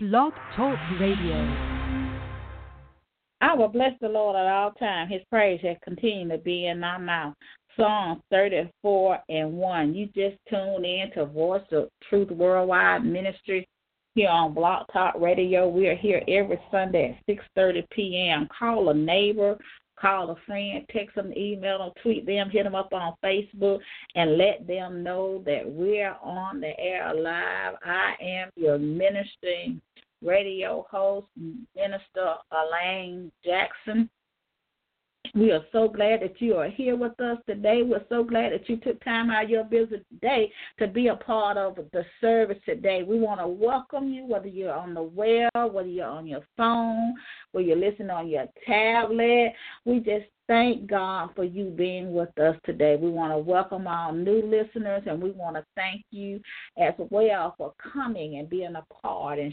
Blog Talk Radio. I will bless the Lord at all times. His praise shall continue to be in my mouth. Psalm 34 and 1. You just tuned in to Voice of Truth Worldwide Ministry here on Blog Talk Radio. We are here every Sunday at 6.30 p.m. Call a neighbor, call a friend, text them, email them, tweet them, hit them up on Facebook, and let them know that we're on the air live. I am your ministering radio host, Minister Elaine Jackson. We are so glad that you are here with us today. We're so glad that you took time out of your busy day to be a part of the service today. We want to welcome you, whether you're on the web, whether you're on your phone, whether you're listening on your tablet. We just thank God for you being with us today. We want to welcome our new listeners and we want to thank you as well for coming and being a part and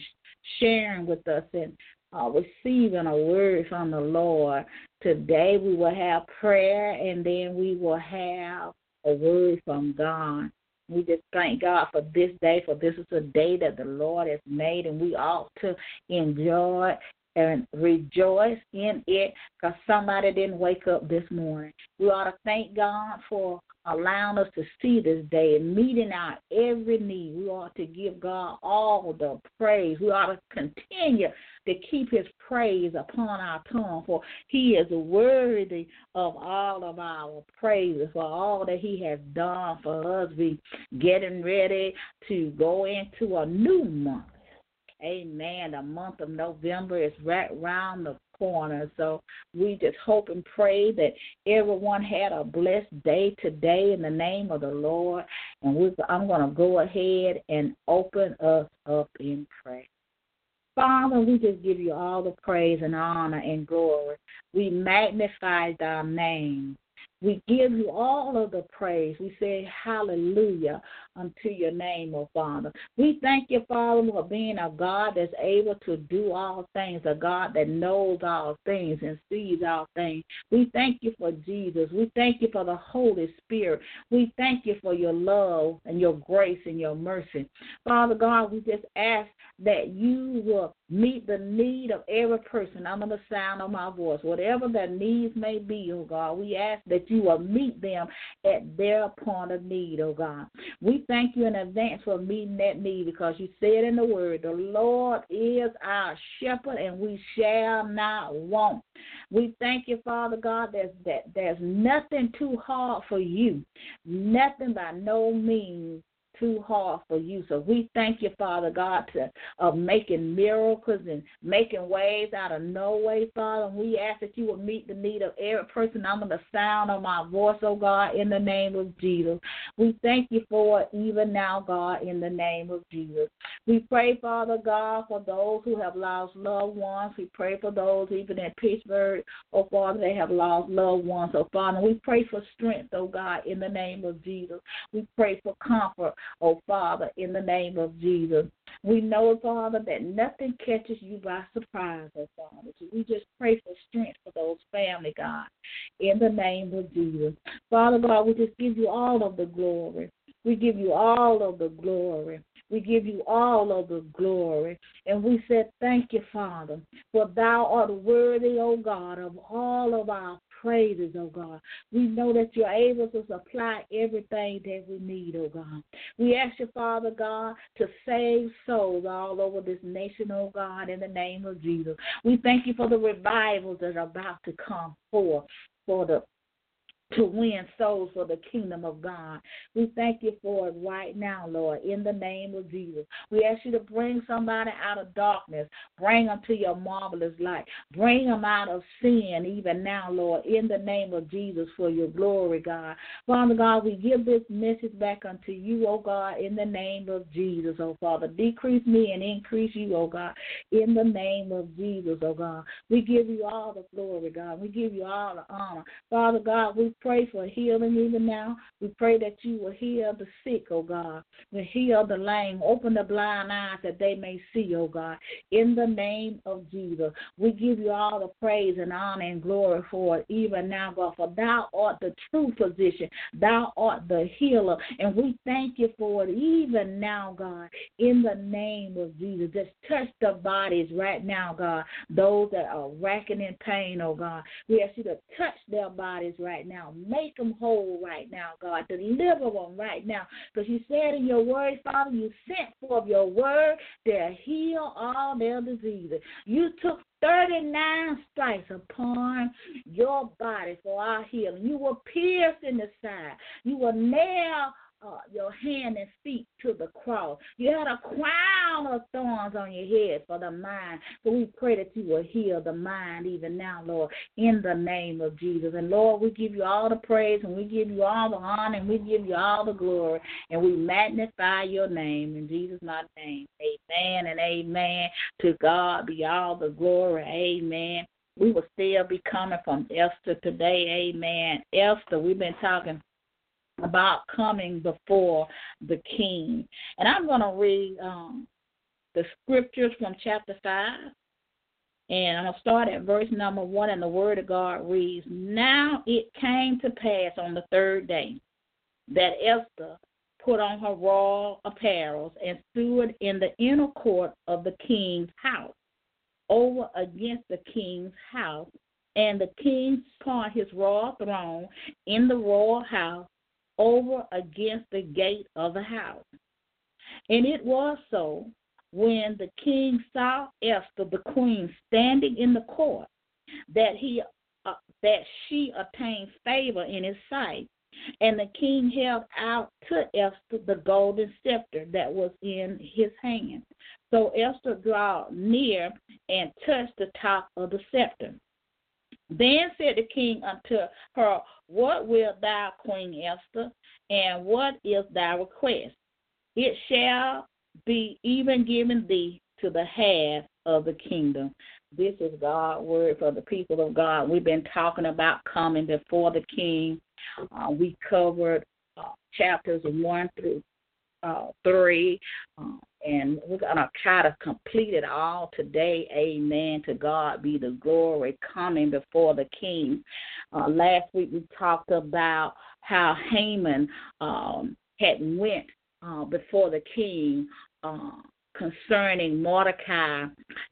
sharing with us and uh, receiving a word from the Lord. Today we will have prayer and then we will have a word from God. We just thank God for this day, for this is a day that the Lord has made, and we ought to enjoy and rejoice in it because somebody didn't wake up this morning. We ought to thank God for allowing us to see this day and meeting our every need. We ought to give God all the praise. We ought to continue to keep his praise upon our tongue, for he is worthy of all of our praises for all that he has done for us. We getting ready to go into a new month. Amen. The month of November is right around the corner. So we just hope and pray that everyone had a blessed day today in the name of the Lord. And I'm going to go ahead and open us up in prayer. Father, we just give you all the praise and honor and glory. We magnify thy name. We give you all of the praise. We say hallelujah unto your name, O Father. We thank you, Father, for being a God that's able to do all things, a God that knows all things and sees all things. We thank you for Jesus. We thank you for the Holy Spirit. We thank you for your love and your grace and your mercy. Father God, we just ask that you will meet the need of every person under the sound of my voice. Whatever their needs may be, oh God, we ask that you will meet them at their point of need, oh God. We thank you in advance for meeting that need because you said in the word, the Lord is our shepherd and we shall not want. We thank you, Father God, there's, that there's nothing too hard for you, nothing by no means too hard for you. So we thank you, Father God, to, of making miracles and making ways out of no way, Father. And we ask that you will meet the need of every person under the sound of my voice, oh God, in the name of Jesus. We thank you for it even now, God, in the name of Jesus. We pray, Father God, for those who have lost loved ones. We pray for those even in Pittsburgh, oh Father, they have lost loved ones. Oh Father, we pray for strength, oh God, in the name of Jesus. We pray for comfort oh Father, in the name of Jesus. We know, Father, that nothing catches you by surprise, oh Father. So we just pray for strength for those family, God, in the name of Jesus. Father God, we just give you all of the glory. We give you all of the glory. We give you all of the glory. And we said, Thank you, Father, for thou art worthy, O God, of all of our praises, oh God. We know that you're able to supply everything that we need, oh God. We ask you, Father God, to save souls all over this nation, oh God, in the name of Jesus. We thank you for the revivals that are about to come forth for the to win souls for the kingdom of God. We thank you for it right now, Lord, in the name of Jesus. We ask you to bring somebody out of darkness, bring them to your marvelous light, bring them out of sin even now, Lord, in the name of Jesus for your glory, God. Father God, we give this message back unto you, oh God, in the name of Jesus, oh Father. Decrease me and increase you, oh God, in the name of Jesus, oh God. We give you all the glory, God. We give you all the honor. Father God, we pray for healing even now. We pray that you will heal the sick, oh God. Will heal the lame. Open the blind eyes that they may see, oh God. In the name of Jesus. We give you all the praise and honor and glory for it, even now, God. For thou art the true physician. Thou art the healer. And we thank you for it, even now, God. In the name of Jesus. Just touch the bodies right now, God. Those that are racking in pain, oh God. We ask you to touch their bodies right now. Make them whole right now, God. Deliver them right now. Because you said in your word, Father, you sent forth your word to heal all their diseases. You took 39 stripes upon your body for our healing. You were pierced in the side. You were nailed uh, your hand and feet to the cross. You had a crown of thorns on your head for the mind. So we pray that you will heal the mind even now, Lord, in the name of Jesus. And Lord, we give you all the praise and we give you all the honor and we give you all the glory and we magnify your name in Jesus' mighty name. Amen and amen. To God be all the glory. Amen. We will still be coming from Esther today. Amen. Esther, we've been talking about coming before the king. And I'm going to read um, the scriptures from chapter 5. And I'm going to start at verse number 1, and the word of God reads Now it came to pass on the third day that Esther put on her royal apparel and stood in the inner court of the king's house, over against the king's house. And the king upon his royal throne in the royal house over against the gate of the house. And it was so when the king saw Esther, the queen, standing in the court, that he uh, that she obtained favor in his sight. And the king held out to Esther the golden scepter that was in his hand. So Esther drew near and touched the top of the scepter. Then said the king unto her, What wilt thou, Queen Esther, and what is thy request? It shall be even given thee to the half of the kingdom. This is God's word for the people of God. We've been talking about coming before the king. Uh, we covered uh, chapters 1 through uh, 3. Uh, and we're going to try to complete it all today. Amen. To God be the glory coming before the king. Uh, last week we talked about how Haman um, had went uh, before the king uh, concerning Mordecai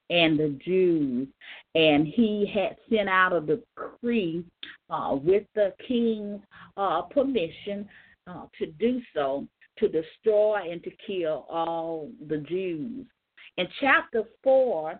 and the Jews, and he had sent out a decree uh, with the king's uh, permission uh, to do so to destroy and to kill all the Jews. In chapter 4,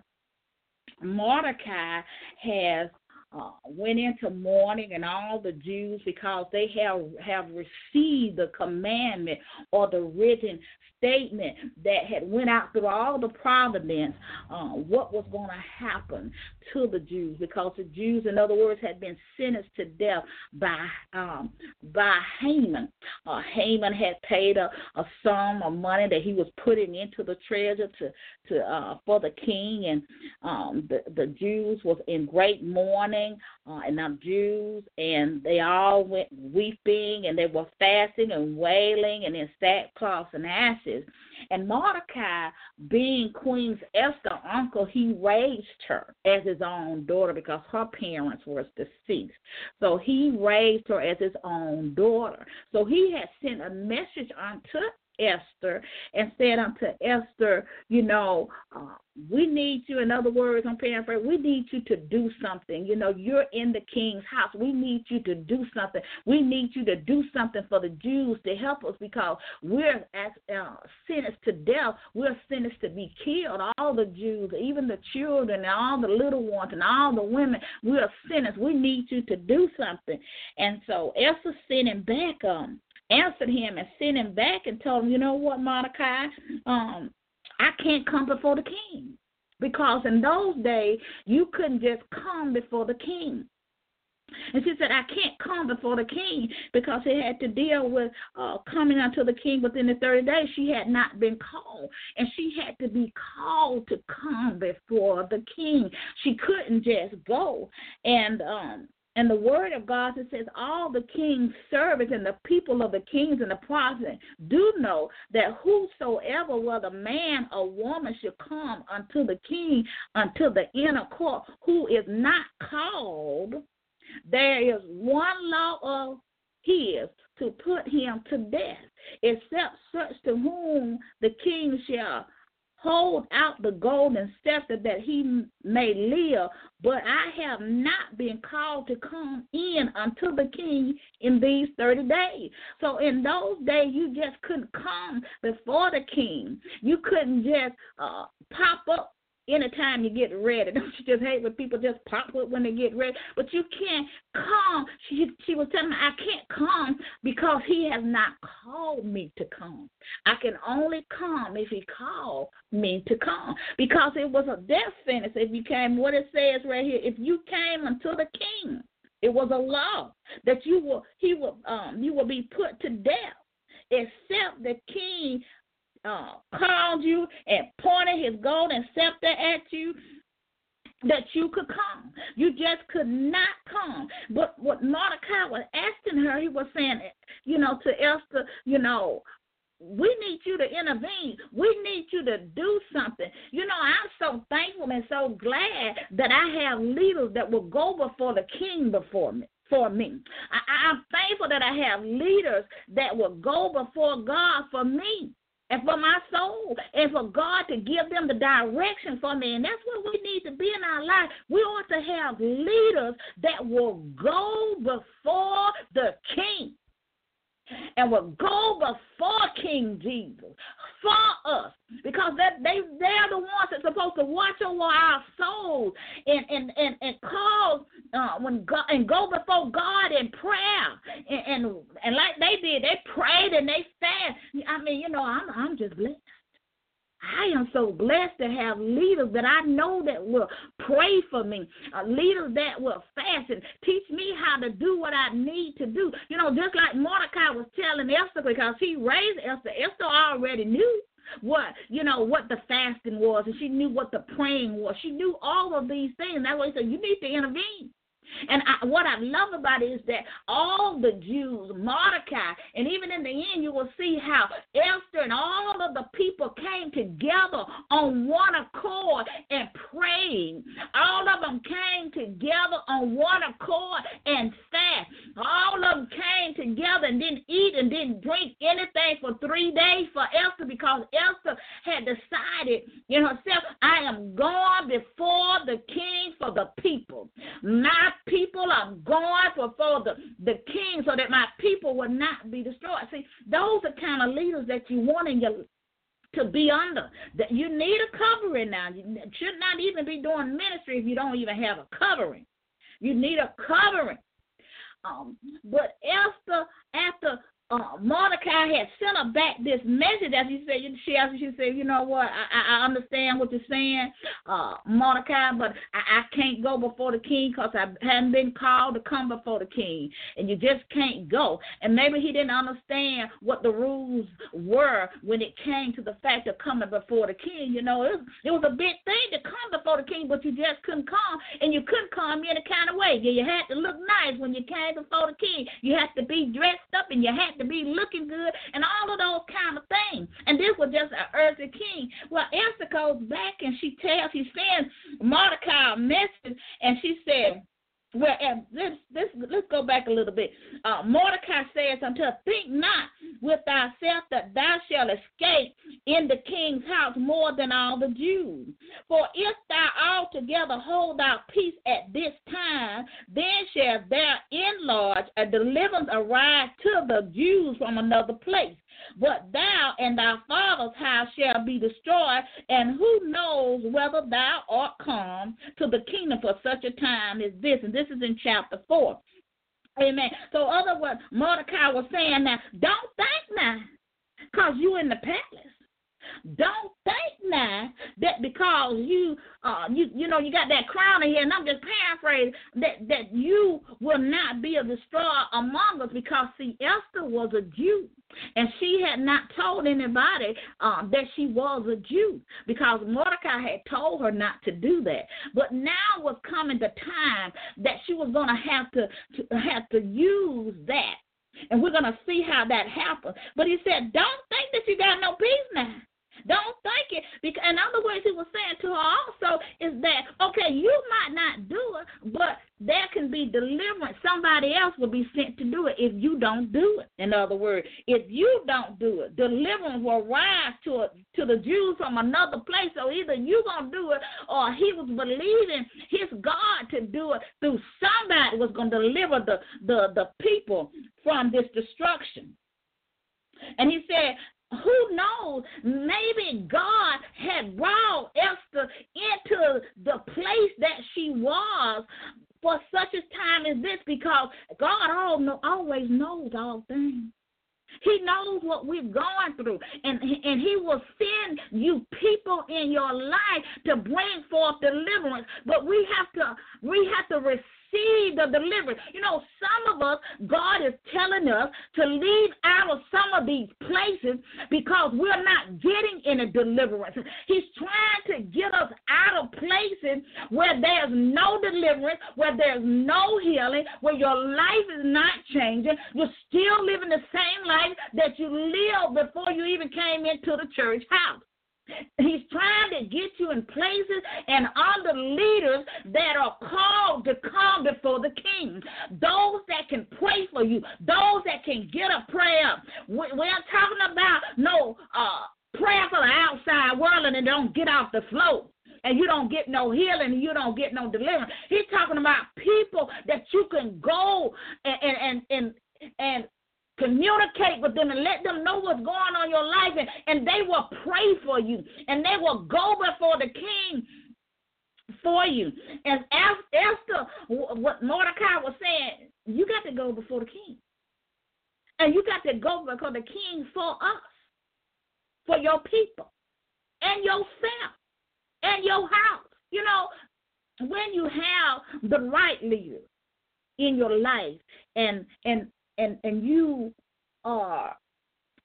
Mordecai has uh, went into mourning and all the Jews because they have have received the commandment or the written statement that had went out through all the providence uh, what was going to happen to the Jews because the Jews, in other words, had been sentenced to death by um, by Haman. Uh, Haman had paid a, a sum of money that he was putting into the treasure to to uh, for the king, and um, the the Jews was in great mourning, uh, and the Jews, and they all went weeping, and they were fasting and wailing, and in sackcloth and ashes. And Mordecai, being Queen's Esther uncle, he raised her as his own daughter because her parents were deceased. So he raised her as his own daughter. So he had sent a message unto Esther and said unto Esther, you know, uh, we need you. In other words, I'm paraphrasing, we need you to do something. You know, you're in the king's house. We need you to do something. We need you to do something for the Jews to help us because we're as uh, sentenced to death. We're sentenced to be killed. All the Jews, even the children, and all the little ones, and all the women, we're sentenced. We need you to do something. And so Esther sent him back um answered him and sent him back and told him, you know what, Mordecai, um, I can't come before the king. Because in those days, you couldn't just come before the king. And she said, I can't come before the king because he had to deal with uh, coming unto the king within the 30 days. She had not been called, and she had to be called to come before the king. She couldn't just go. And um, And the word of God says, All the king's servants and the people of the kings and the prophets do know that whosoever, whether man or woman, should come unto the king, unto the inner court, who is not called, there is one law of his to put him to death, except such to whom the king shall hold out the golden scepter that he may live. But I have not been called to come in unto the king in these 30 days. So in those days, you just couldn't come before the king. You couldn't just uh, pop up anytime you get ready. Don't you just hate when people just pop up when they get ready? But you can't come. She she was telling me I can't come because he has not called me to come. I can only come if he called me to come. Because it was a death sentence if you came what it says right here, if you came unto the king. It was a law that you will he will um you will be put to death except the king uh, called you and pointed his golden scepter at you, that you could come. You just could not come. But what Mordecai was asking her, he was saying, you know, to Esther, you know, we need you to intervene. We need you to do something. You know, I'm so thankful and so glad that I have leaders that will go before the king before me for me. I, am thankful that I have leaders that will go before God for me and for my soul and for God to give them the direction for me. And that's what we need to be in our life. We ought to have leaders that will go before the king and will go before King Jesus for us because that they they're the ones that's supposed to watch over our souls and and and, and cause uh, when God and go before God in prayer and, and and like they did they prayed and they fast. I mean you know I'm I'm just blessed. I am so blessed to have leaders that I know that will pray for me, uh, leaders that will fast and teach me how to do what I need to do. You know, just like Mordecai was telling Esther because he raised Esther. Esther already knew what you know what the fasting was and she knew what the praying was she knew all of these things that's why he said you need to intervene and I, what I love about it is that all the Jews, Mordecai, and even in the end, you will see how Esther and all of the people came together on one accord and praying. All of them came together on one accord and fast. All of them came together and didn't eat and didn't drink anything for three days for Esther because Esther had decided in herself, I am going before the king for the people. My people are going before the, the king so that my people will not be destroyed. See, those are kind of leaders that you want in your to be under. That you need a covering now. You should not even be doing ministry if you don't even have a covering. You need a covering. Um, but Esther, after uh, Mordecai had sent her back this message as he said, she asked, she said, you know what, I, I understand what you're saying, uh, Mordecai, but I, I can't go before the king because I hadn't been called to come before the king, and you just can't go. And maybe he didn't understand what the rules were when it came to the fact of coming before the king. You know, it was, it was a big thing to come before the king, but you just couldn't come, and you couldn't come any kind of way. You had to look nice when you came before the king. You had to be dressed up, and you had to to be looking good and all of those kind of things. And this was just an earthly king. Well, Esther goes back and she tells, she sends Mordecai a message, and she said, well, let's, let's, let's go back a little bit. Uh, Mordecai says unto Think not with thyself that thou shalt escape in the king's house more than all the Jews. For if thou altogether hold thy peace at this time, then shall there enlarge a deliverance arise to the Jews from another place. But thou and thy father's house shall be destroyed, and who knows whether thou art come to the kingdom for such a time as this. And this is in chapter 4. Amen. So, other words, Mordecai was saying now, don't think now, because you in the palace. Don't think now that because you uh you you know you got that crown in here, and I'm just paraphrasing that that you will not be a destroyer among us because see Esther was a Jew and she had not told anybody uh, that she was a Jew because Mordecai had told her not to do that. But now was coming the time that she was going to have to have to use that and we're going to see how that happens. But he said, don't think that you got no peace now. Don't think it. Because in other words, he was saying to her also is that okay, you might not do it, but there can be deliverance. Somebody else will be sent to do it if you don't do it. In other words, if you don't do it, deliverance will rise to a, to the Jews from another place. So either you gonna do it or he was believing his God to do it through somebody was gonna deliver the the the people from this destruction. And he said, who knows? Maybe God had brought Esther into the place that she was for such a time as this because God always knows all things. He knows what we're going through, and and He will send you people in your life to bring forth deliverance. But we have to we have to receive receive the deliverance. You know, some of us, God is telling us to leave out of some of these places because we're not getting any deliverance. He's trying to get us out of places where there's no deliverance, where there's no healing, where your life is not changing. You're still living the same life that you lived before you even came into the church house. He's trying to get you in places and under leaders that are called to come before the king. Those that can pray for you, those that can get a prayer. We're talking about no uh, prayer for the outside world and it don't get off the float and you don't get no healing you don't get no deliverance. He's talking about people that you can go and and and and communicate with them and let them know what's going on in your life and, and they will pray for you and they will go before the king for you. As Esther, what Mordecai was saying, you got to go before the king. And you got to go before the king for us, for your people, and yourself, and your house. You know, when you have the right leader in your life and and and and you are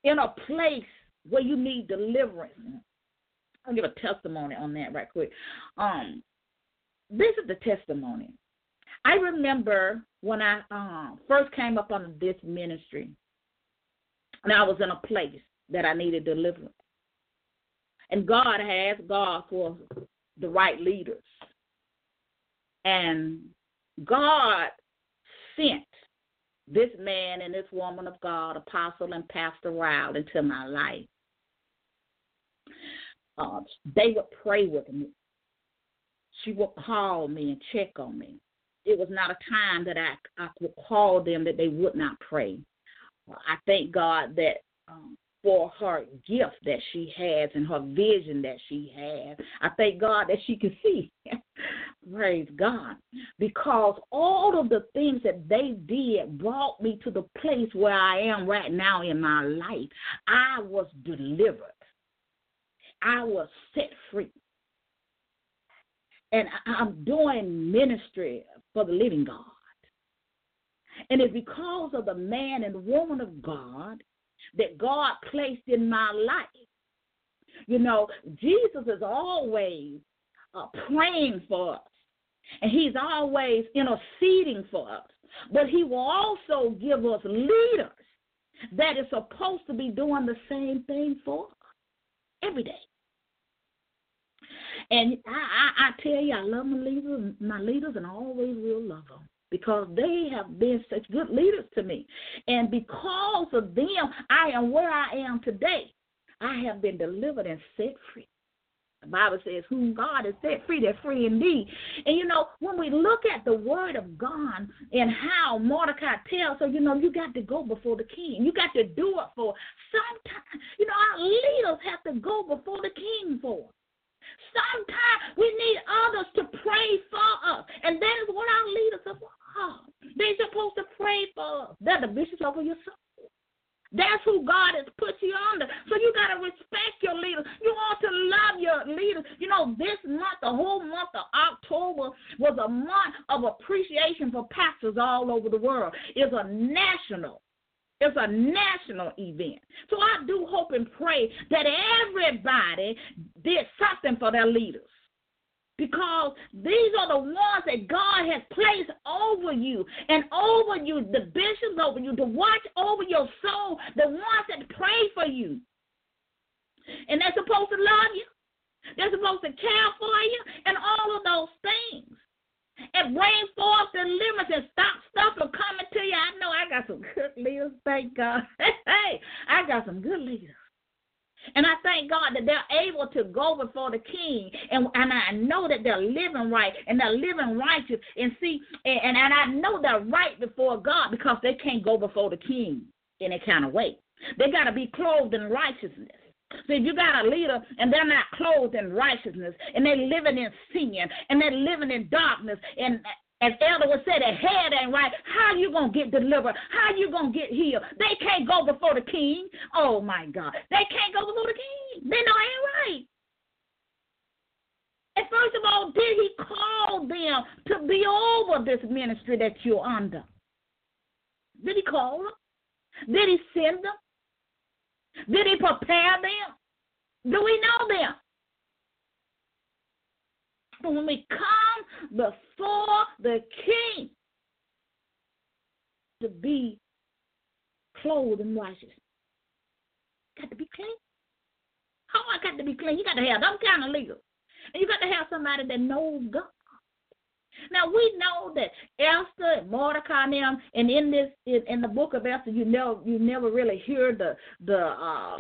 in a place where you need deliverance. I'll give a testimony on that right quick. Um, this is the testimony. I remember when I um, first came up on this ministry, and I was in a place that I needed deliverance. And God has God for the right leaders. And God sent this man and this woman of God, Apostle and Pastor Ryle, into my life. Uh, they would pray with me. She would call me and check on me. It was not a time that I, I would call them that they would not pray. I thank God that um, for her gift that she has and her vision that she has. I thank God that she can see. Praise God. Because all of the things that they did brought me to the place where I am right now in my life. I was delivered, I was set free. And I'm doing ministry for the living God. And it's because of the man and woman of God that God placed in my life. You know, Jesus is always uh, praying for us, and He's always interceding for us. But He will also give us leaders that is supposed to be doing the same thing for us every day. And I, I, I tell you, I love my leaders, my leaders, and I always will love them because they have been such good leaders to me. And because of them, I am where I am today. I have been delivered and set free. The Bible says, Whom God has set free, they're free indeed. And you know, when we look at the word of God and how Mordecai tells, so you know, you got to go before the king. You got to do it for. Sometimes, you know, our leaders have to go before the king for. Sometimes we need others to pray the bishops over your soul. That's who God has put you under. So you got to respect your leaders. You ought to love your leaders. You know, this month, the whole month of October, was a month of appreciation for pastors all over the world. It's a national. It's a national event. So I do hope and pray that everybody did something for their leaders. Because these are the ones that God has placed over you and over you, the bishops over you, to watch over your soul, the ones that pray for you. And they're supposed to love you. They're supposed to care for you and all of those things and bring forth deliverance and stop stuff from coming to you. I know I got some good leaders, thank God. hey, I got some good leaders. And I thank God that they're able to go before the king. And, and I know that they're living right and they're living righteous. And see, and, and I know they're right before God because they can't go before the king in a kind of way. They got to be clothed in righteousness. So if you got a leader and they're not clothed in righteousness and they're living in sin and they're living in darkness and as Elder would say, the head ain't right. How you gonna get delivered? How you gonna get healed? They can't go before the king. Oh my God, they can't go before the king. They know ain't right. And first of all, did he call them to be over this ministry that you're under? Did he call them? Did he send them? Did he prepare them? Do we know them? When we come before the king to be clothed in righteousness, got to be clean. How I got to be clean? You got to have some kind of leader. And you got to have somebody that knows God. Now we know that Esther and Mordecai and them, and in this in, in the book of Esther, you know you never really hear the the uh,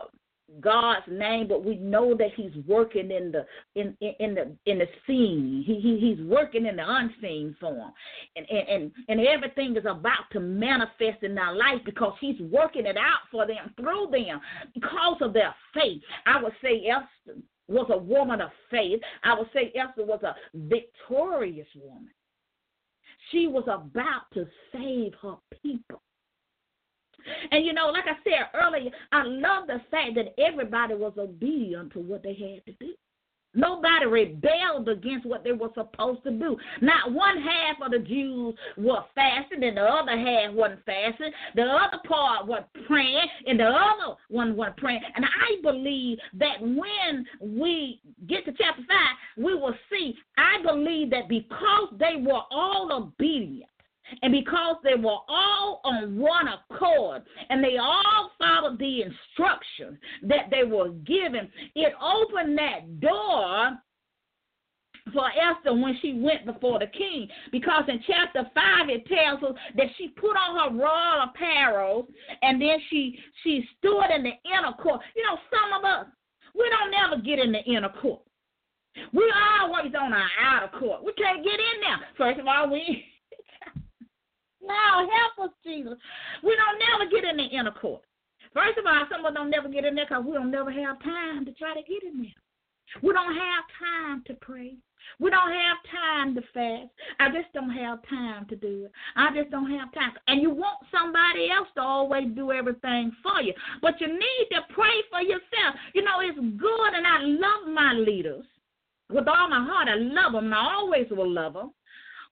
God's name, but we know that He's working in the in in, in the in the scene. He, he He's working in the unseen form, and, and and and everything is about to manifest in their life because He's working it out for them through them because of their faith. I would say Esther was a woman of faith. I would say Esther was a victorious woman. She was about to save her people. And you know, like I said earlier, I love the fact that everybody was obedient to what they had to do. Nobody rebelled against what they were supposed to do. Not one half of the Jews were fasting, and the other half wasn't fasting. The other part was praying, and the other one was praying. And I believe that when we get to chapter 5, we will see, I believe that because they were all obedient, and because they were all on one accord and they all followed the instructions that they were given, it opened that door for Esther when she went before the king. Because in chapter 5 it tells us that she put on her royal apparel and then she she stood in the inner court. You know, some of us, we don't never get in the inner court. We always on our outer court. We can't get in there. First of all, we now help us, Jesus. We don't never get in the inner court. First of all, some of don't never get in there because we don't never have time to try to get in there. We don't have time to pray. We don't have time to fast. I just don't have time to do it. I just don't have time. And you want somebody else to always do everything for you. But you need to pray for yourself. You know, it's good, and I love my leaders. With all my heart, I love them. I always will love them.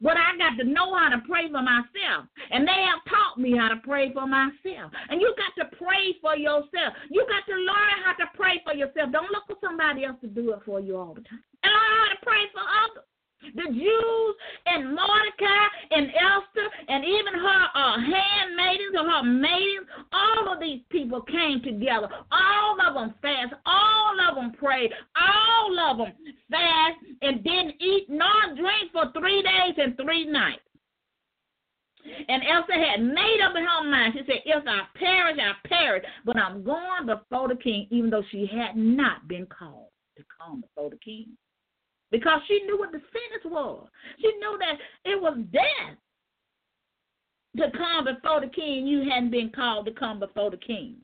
But I got to know how to pray for myself. And they have taught me how to pray for myself. And you got to pray for yourself. You got to learn how to pray for yourself. Don't look for somebody else to do it for you all the time. And learn how to pray for others. The Jews and Mordecai and Esther and even her uh, handmaidens or her maidens, all of these people came together. All of them fast. All of them prayed. All of them fast and didn't eat nor drink for three days and three nights. And Esther had made up in her mind. She said, If I perish, I perish. But I'm going before the king, even though she had not been called to come before the king because she knew what the sentence was. She knew that it was death to come before the king. You hadn't been called to come before the king.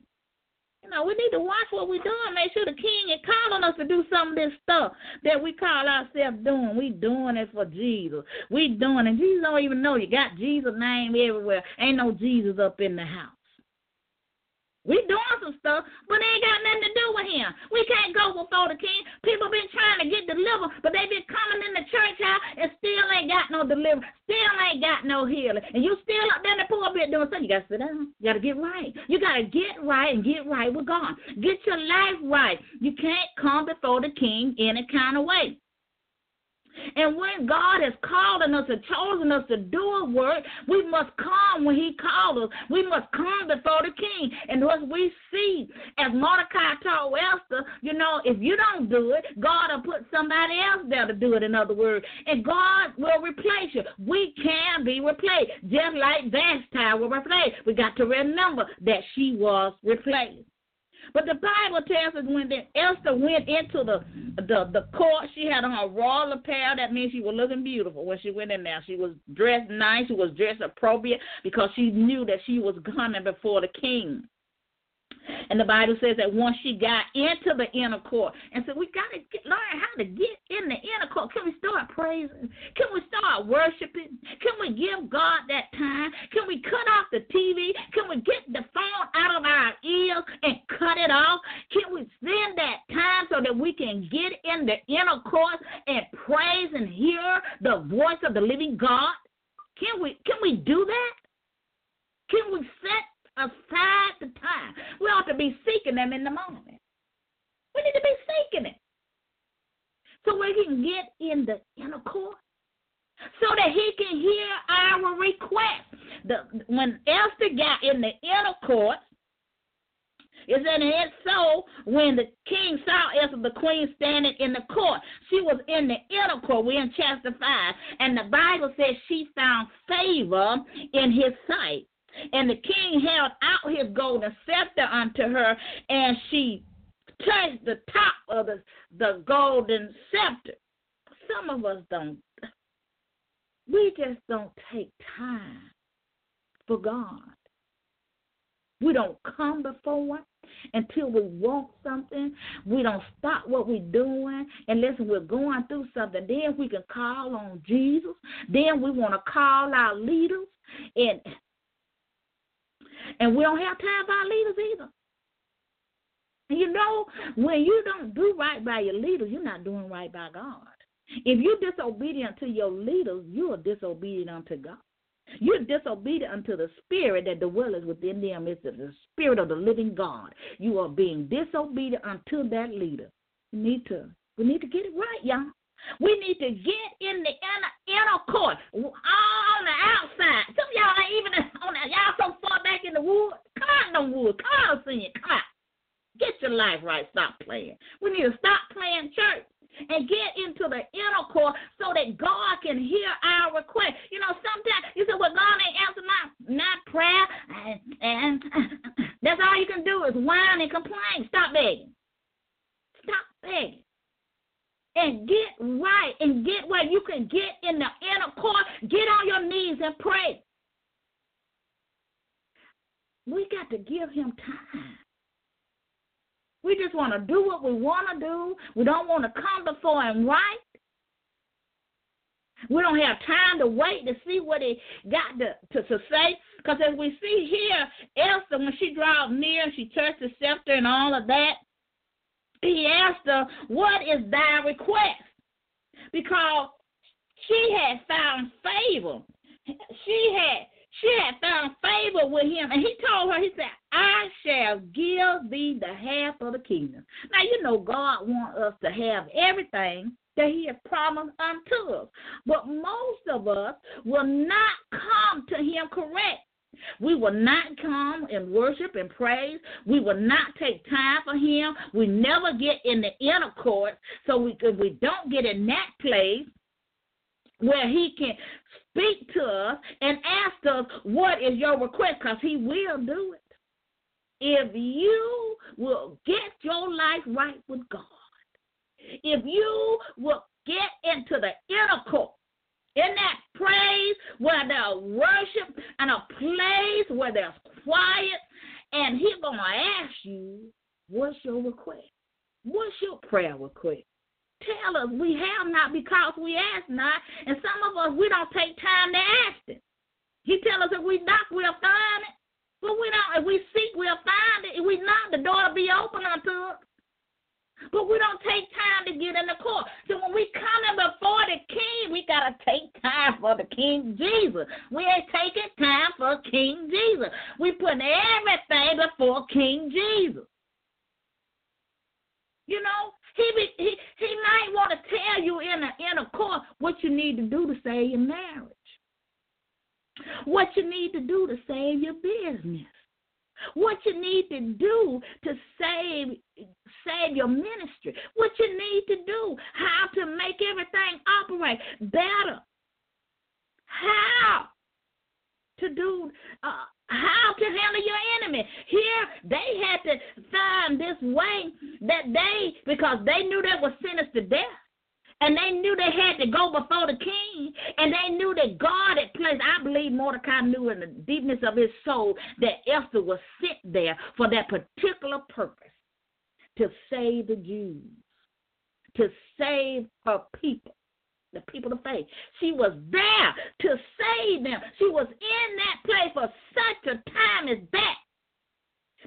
You know, we need to watch what we're doing. Make sure the king is calling us to do some of this stuff that we call ourselves doing. We doing it for Jesus. We doing it. Jesus don't even know you got Jesus' name everywhere. Ain't no Jesus up in the house. We doing some stuff, but it ain't got nothing to do with him. We can't go before the king. People been trying to get delivered, but they been coming in the church house and still ain't got no deliverance, still ain't got no healing. And you still up there in the pulpit doing something. You gotta sit down. You gotta get right. You gotta get right and get right with God. Get your life right. You can't come before the king any kind of way. And when God has called us and chosen us to do a work, we must come when He calls us. We must come before the King. And what we see, as Mordecai told Esther, you know, if you don't do it, God will put somebody else there to do it, in other words. And God will replace you. We can be replaced, just like Vashti was replaced. We got to remember that she was replaced. But the Bible tells us when then Esther went into the the the court, she had on her royal apparel. That means she was looking beautiful when she went in there. She was dressed nice. She was dressed appropriate because she knew that she was coming before the king. And the Bible says that once she got into the inner court, and so we got to learn how to get in the inner court. Can we start praising? Can we start worshiping? Can we give God that time? Can we cut off the TV? Can we get the phone out of our ears and cut it off? Can we spend that time so that we can get in the inner court and praise and hear the voice of the living God? Can we can we do that? Can we set aside the time. We ought to be seeking them in the moment. We need to be seeking it. So we can get in the inner court. So that he can hear our request. The, when Esther got in the inner court, said, and it so when the king saw Esther, the queen, standing in the court, she was in the inner court. We're in chapter 5. And the Bible says she found favor in his sight. And the king held out his golden scepter unto her, and she touched the top of the, the golden scepter. Some of us don't. We just don't take time for God. We don't come before until we want something. We don't stop what we're doing unless we're going through something. Then we can call on Jesus. Then we want to call our leaders and and we don't have time for our leaders either. You know, when you don't do right by your leaders, you're not doing right by God. If you're disobedient to your leaders, you are disobedient unto God. You're disobedient unto the spirit that dwells within them. It's the spirit of the living God. You are being disobedient unto that leader. We need to we need to get it right, y'all. We need to get in the inner, inner court, all on the outside. Some of y'all ain't even on y'all so far back in the woods. Come on, the woods. Come on, senior. Come. Get your life right. Stop playing. We need to stop playing church and get into the inner court so that God can hear our request. You know, sometimes you say, well, God ain't answer my, my prayer, and, and that's all you can do is whine and complain. Stop begging. Stop begging and get right and get where you can get in the inner court. Get on your knees and pray. We got to give him time. We just want to do what we want to do. We don't want to come before him right. We don't have time to wait to see what he got to, to, to say. Because as we see here, Esther, when she draws near, and she touched the scepter and all of that, he asked her, What is thy request? Because she had found favor. She had she had found favor with him, and he told her, he said, I shall give thee the half of the kingdom. Now, you know, God wants us to have everything that he has promised unto us. But most of us will not come to him correct. We will not come and worship and praise. We will not take time for Him. We never get in the inner court. So we, if we don't get in that place where He can speak to us and ask us, What is your request? Because He will do it. If you will get your life right with God, if you will get into the inner court, in that praise where there's worship and a place where there's quiet, and He's going to ask you, What's your request? What's your prayer request? Tell us we have not because we ask not, and some of us we don't take time to ask it. He tell us if we knock, we'll find it. But we don't. If we seek, we'll find it. If we knock, the door will be open unto us. But we don't take time to get in the court. So when we coming before the king, we gotta take time for the King Jesus. We ain't taking time for King Jesus. We putting everything before King Jesus. You know, he be, he he might want to tell you in a in a court what you need to do to save your marriage. What you need to do to save your business what you need to do to save save your ministry, what you need to do, how to make everything operate better, how to do, uh, how to handle your enemy. Here, they had to find this way that they, because they knew they were sentenced to death. And they knew they had to go before the king. And they knew that God had placed, I believe Mordecai knew in the deepness of his soul that Esther was sent there for that particular purpose to save the Jews, to save her people the people of faith. She was there to save them. She was in that place for such a time as that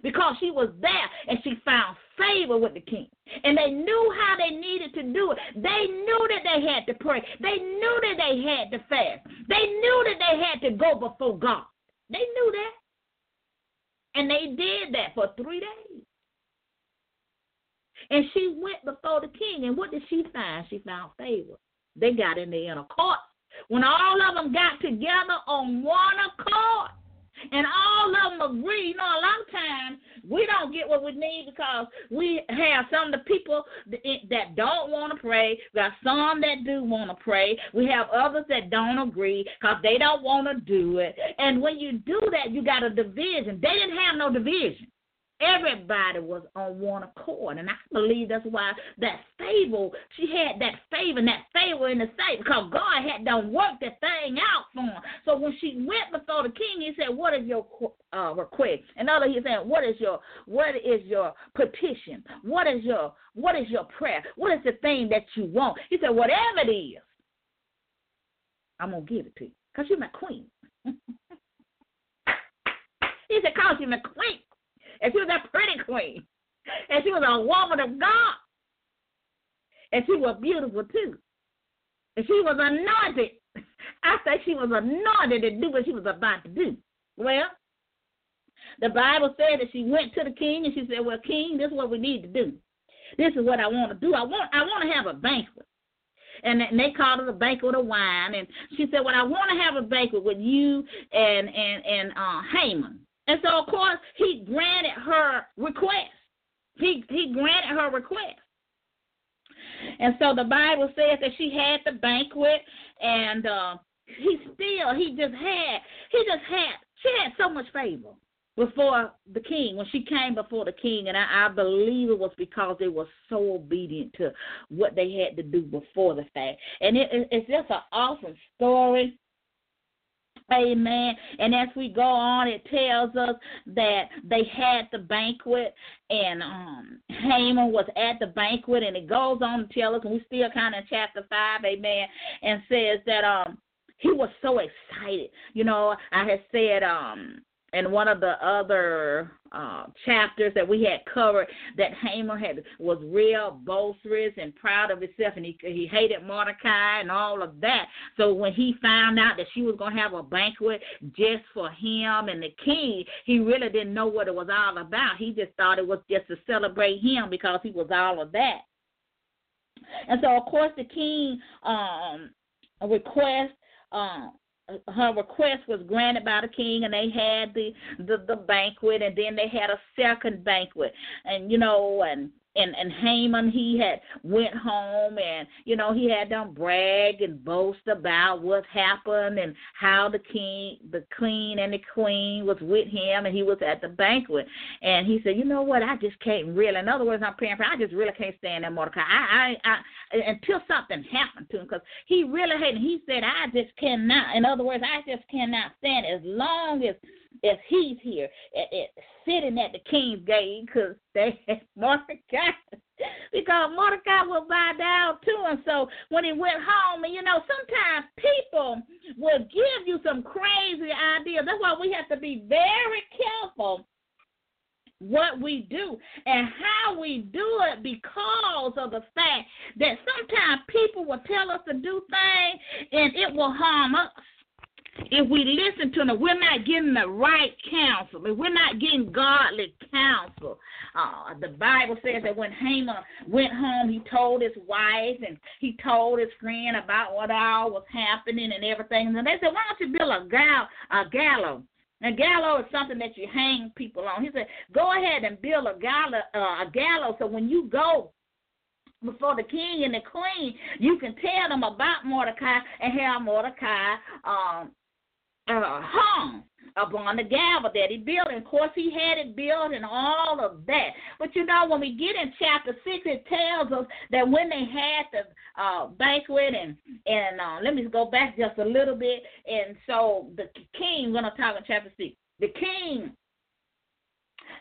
because she was there and she found favor with the king. And they knew how they needed to do it. They knew that they had to pray. They knew that they had to fast. They knew that they had to go before God. They knew that. And they did that for three days. And she went before the king. And what did she find? She found favor. They got in the inner court. When all of them got together on one accord, and all of them agree. You know, a lot of times we don't get what we need because we have some of the people that don't want to pray. We got some that do want to pray. We have others that don't agree because they don't want to do it. And when you do that, you got a division. They didn't have no division. Everybody was on one accord. And I believe that's why that favor, she had that favor and that favor in the sight because God had done worked that thing out for her. So when she went before the king, he said, What is your uh, request? And other he said, What is your what is your petition? What is your what is your prayer? What is the thing that you want? He said, Whatever it is, I'm gonna give it to you. Because you're my queen. he said, Cause you're my queen and she was a pretty queen, and she was a woman of God, and she was beautiful too, and she was anointed. I say she was anointed to do what she was about to do. Well, the Bible said that she went to the king and she said, "Well, king, this is what we need to do. This is what I want to do. I want I want to have a banquet." and they called it a banquet of wine. And she said, "Well, I want to have a banquet with you and and and uh, Haman." And so, of course, he granted her request. He he granted her request. And so the Bible says that she had the banquet, and uh, he still he just had he just had she had so much favor before the king when she came before the king, and I, I believe it was because they were so obedient to what they had to do before the fact. And it, it's just an awesome story Amen. And as we go on, it tells us that they had the banquet and um Haman was at the banquet and it goes on to tell us, and we still kind of chapter five, amen, and says that um he was so excited. You know, I had said um in one of the other uh, chapters that we had covered that Haman had was real boisterous and proud of himself, and he he hated Mordecai and all of that. So when he found out that she was going to have a banquet just for him and the king, he really didn't know what it was all about. He just thought it was just to celebrate him because he was all of that. And so, of course, the king um, request um, her request was granted by the king and they had the, the the banquet and then they had a second banquet. And you know and and and Haman he had went home and you know he had them brag and boast about what happened and how the king the queen and the queen was with him and he was at the banquet. And he said you know what? I just can't really in other words I'm praying for I just really can't stand that Mordecai. I I, I until something happened to him because he really hated he said I just cannot in other words I just cannot stand as long as if he's here at, at, sitting at the king's gate because they Mordecai because Mordecai will bow down to him. So when he went home, and you know, sometimes people will give you some crazy ideas. That's why we have to be very careful what we do and how we do it because of the fact that sometimes people will tell us to do things and it will harm us if we listen to them, we're not getting the right counsel. If we're not getting godly counsel. Uh, the Bible says that when Haman went home, he told his wife and he told his friend about what all was happening and everything. And they said, why don't you build a, gal- a gallows? A gallows is something that you hang people on. He said, go ahead and build a gallows, uh, a gallows so when you go before the king and the queen, you can tell them about Mordecai and have Mordecai um, uh, hung upon the gavel that he built. And of course, he had it built and all of that. But you know, when we get in chapter six, it tells us that when they had the uh, banquet, and and uh, let me go back just a little bit. And so the king, we're gonna talk in chapter six. The king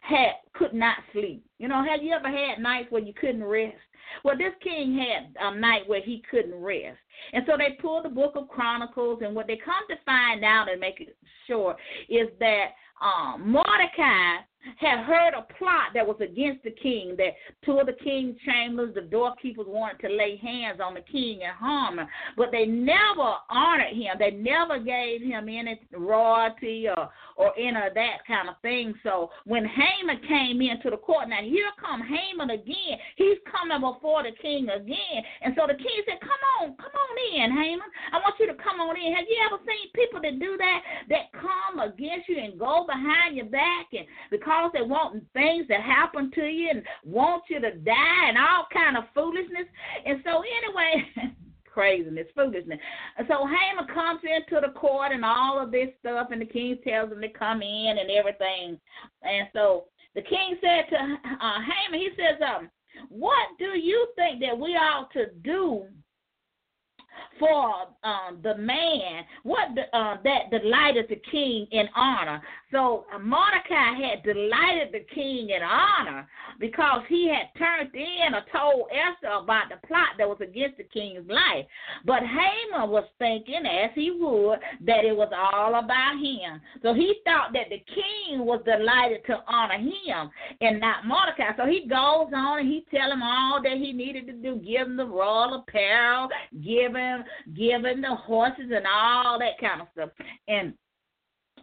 had could not sleep. You know, have you ever had nights where you couldn't rest? Well, this king had a night where he couldn't rest. And so they pulled the book of Chronicles, and what they come to find out and make sure is that um, Mordecai had heard a plot that was against the king, that two of the king's chambers, the doorkeepers wanted to lay hands on the king and harm him, but they never honored him. They never gave him any royalty or, or any of that kind of thing. So when Haman came into the court, now here come Haman again. He's coming before the king again. And so the king said, Come on, come on in, Haman. I want you to come on in. Have you ever seen people that do that, that come against you and go behind your back and because because they want things to happen to you and want you to die and all kind of foolishness. And so anyway, craziness, foolishness. And so Haman comes into the court and all of this stuff, and the king tells him to come in and everything. And so the king said to uh, Haman, he says, um, "What do you think that we ought to do?" For um, the man what the, uh, that delighted the king in honor. So uh, Mordecai had delighted the king in honor because he had turned in or told Esther about the plot that was against the king's life. But Haman was thinking, as he would, that it was all about him. So he thought that the king was delighted to honor him and not Mordecai. So he goes on and he tell him all that he needed to do, give him the royal apparel, give him him the horses and all that kind of stuff. And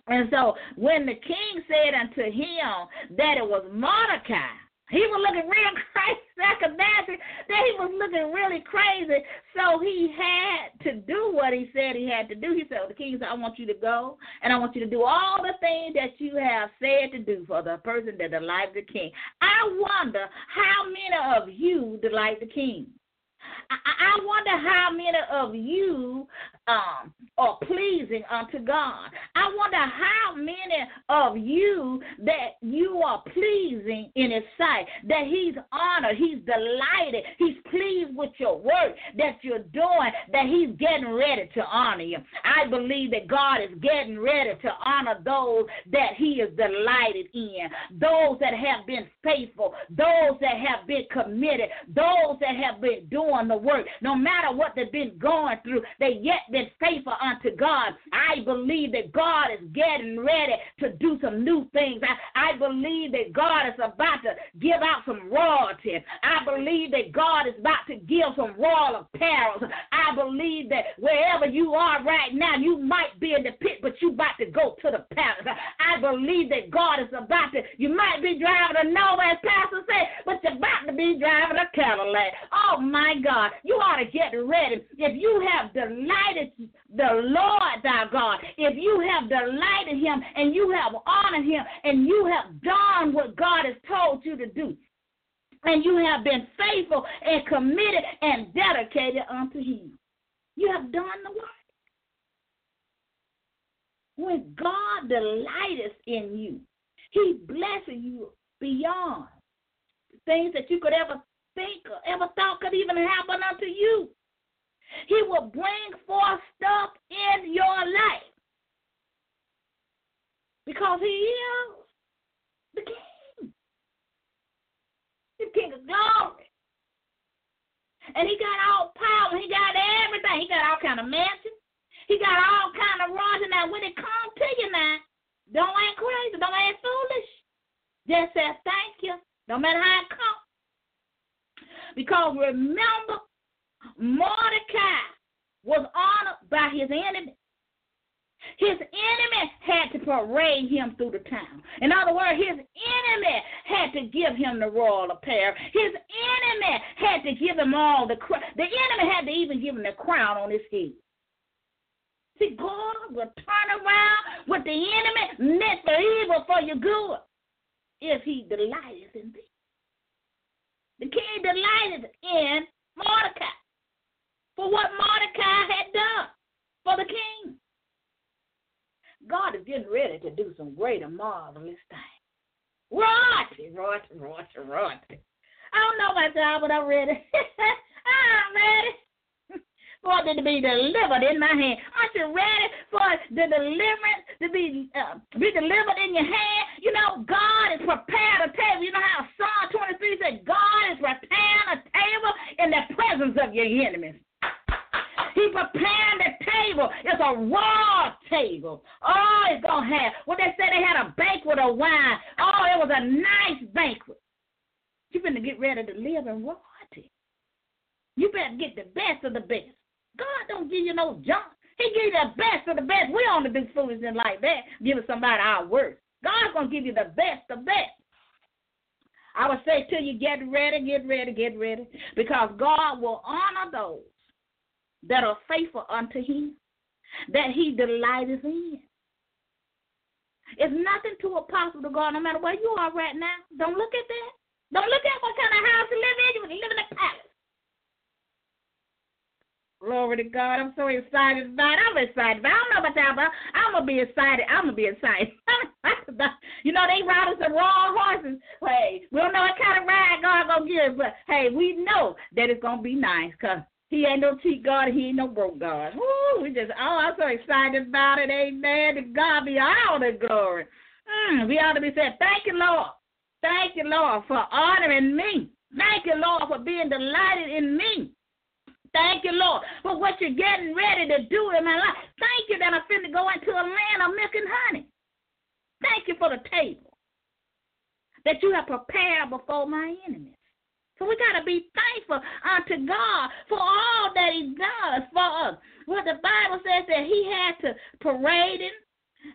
and so when the king said unto him that it was Mordecai, he was looking real crazy. I imagine that he was looking really crazy. So he had to do what he said he had to do. He said, well, the king said, I want you to go and I want you to do all the things that you have said to do for the person that delights the king. I wonder how many of you delight the king. I, I wonder how many of you um, are pleasing unto God. I wonder how many of you that you are pleasing in His sight, that He's honored, He's delighted, He's pleased with your work that you're doing, that He's getting ready to honor you. I believe that God is getting ready to honor those that He is delighted in, those that have been faithful, those that have been committed, those that have been doing the work. No matter what they've been going through, they yet been faithful unto God. I believe that God is getting ready to do some new things. I, I believe that God is about to give out some royalty. I believe that God is about to give some royal apparel. I believe that wherever you are right now, you might be in the pit, but you about to go to the palace. I believe that God is about to, you might be driving a Nova, as Pastor said, but you're about to be driving a Cadillac. Oh my God, you ought to get ready. If you have delighted the Lord thy God, if you have delighted him and you have honored him and you have done what God has told you to do, and you have been faithful and committed and dedicated unto him, you have done the work. When God delighteth in you, he blesses you beyond things that you could ever think or ever thought could even happen unto you. He will bring forth stuff in your life because He is the King, the King of glory. And he got all power. He got everything. He got all kind of mansions. He got all kind Roger, now when it comes to you now, don't act crazy, don't act foolish. Just say thank you, no matter how it comes. Because remember, Mordecai was honored by his enemy. His enemy had to parade him through the town. In other words, his enemy had to give him the royal apparel. His enemy had to give him all the crown. The enemy had to even give him the crown on his head. See, God will turn around what the enemy meant for evil for your good if he delighted in thee. The king delighted in Mordecai for what Mordecai had done for the king. God is getting ready to do some great and marvelous things. Royalty, royalty, royalty, royalty. I don't know about y'all, but I'm ready. I'm ready for it to be delivered in my hand. Aren't you ready for the deliverance to be uh, be delivered in your hand? You know, God is prepared a table. You know how Psalm 23 said, God is preparing a table in the presence of your enemies. He prepared the table. It's a raw table. Oh, it's going to have, what they said, they had a banquet of wine. Oh, it was a nice banquet. You better get ready to live in royalty. You better get the best of the best. God don't give you no junk. He give you the best of the best. We only do foolishness like that, giving somebody our worst. God's going to give you the best of best. I would say to you, get ready, get ready, get ready, because God will honor those that are faithful unto him, that he delights in. It's nothing too impossible to God, no matter where you are right now. Don't look at that. Don't look at what kind of house you live in. You live in a palace. Glory to God. I'm so excited about it. I'm excited. But I don't know about y'all, but I'm going to be excited. I'm going to be excited. you know, they ride some raw horses. Hey, we don't know what kind of ride God going to give, but hey, we know that it's going to be nice because he ain't no cheat God. He ain't no broke God. We just, oh, I'm so excited about it. Amen. To God be all the glory. Mm, we ought to be saying, thank you, Lord. Thank you, Lord, for honoring me. Thank you, Lord, for being delighted in me. Thank you, Lord, for what you're getting ready to do in my life. Thank you that I'm finna go into a land of milk and honey. Thank you for the table that you have prepared before my enemies. We got to be thankful unto God for all that He does for us. Well, the Bible says that He had to parade him.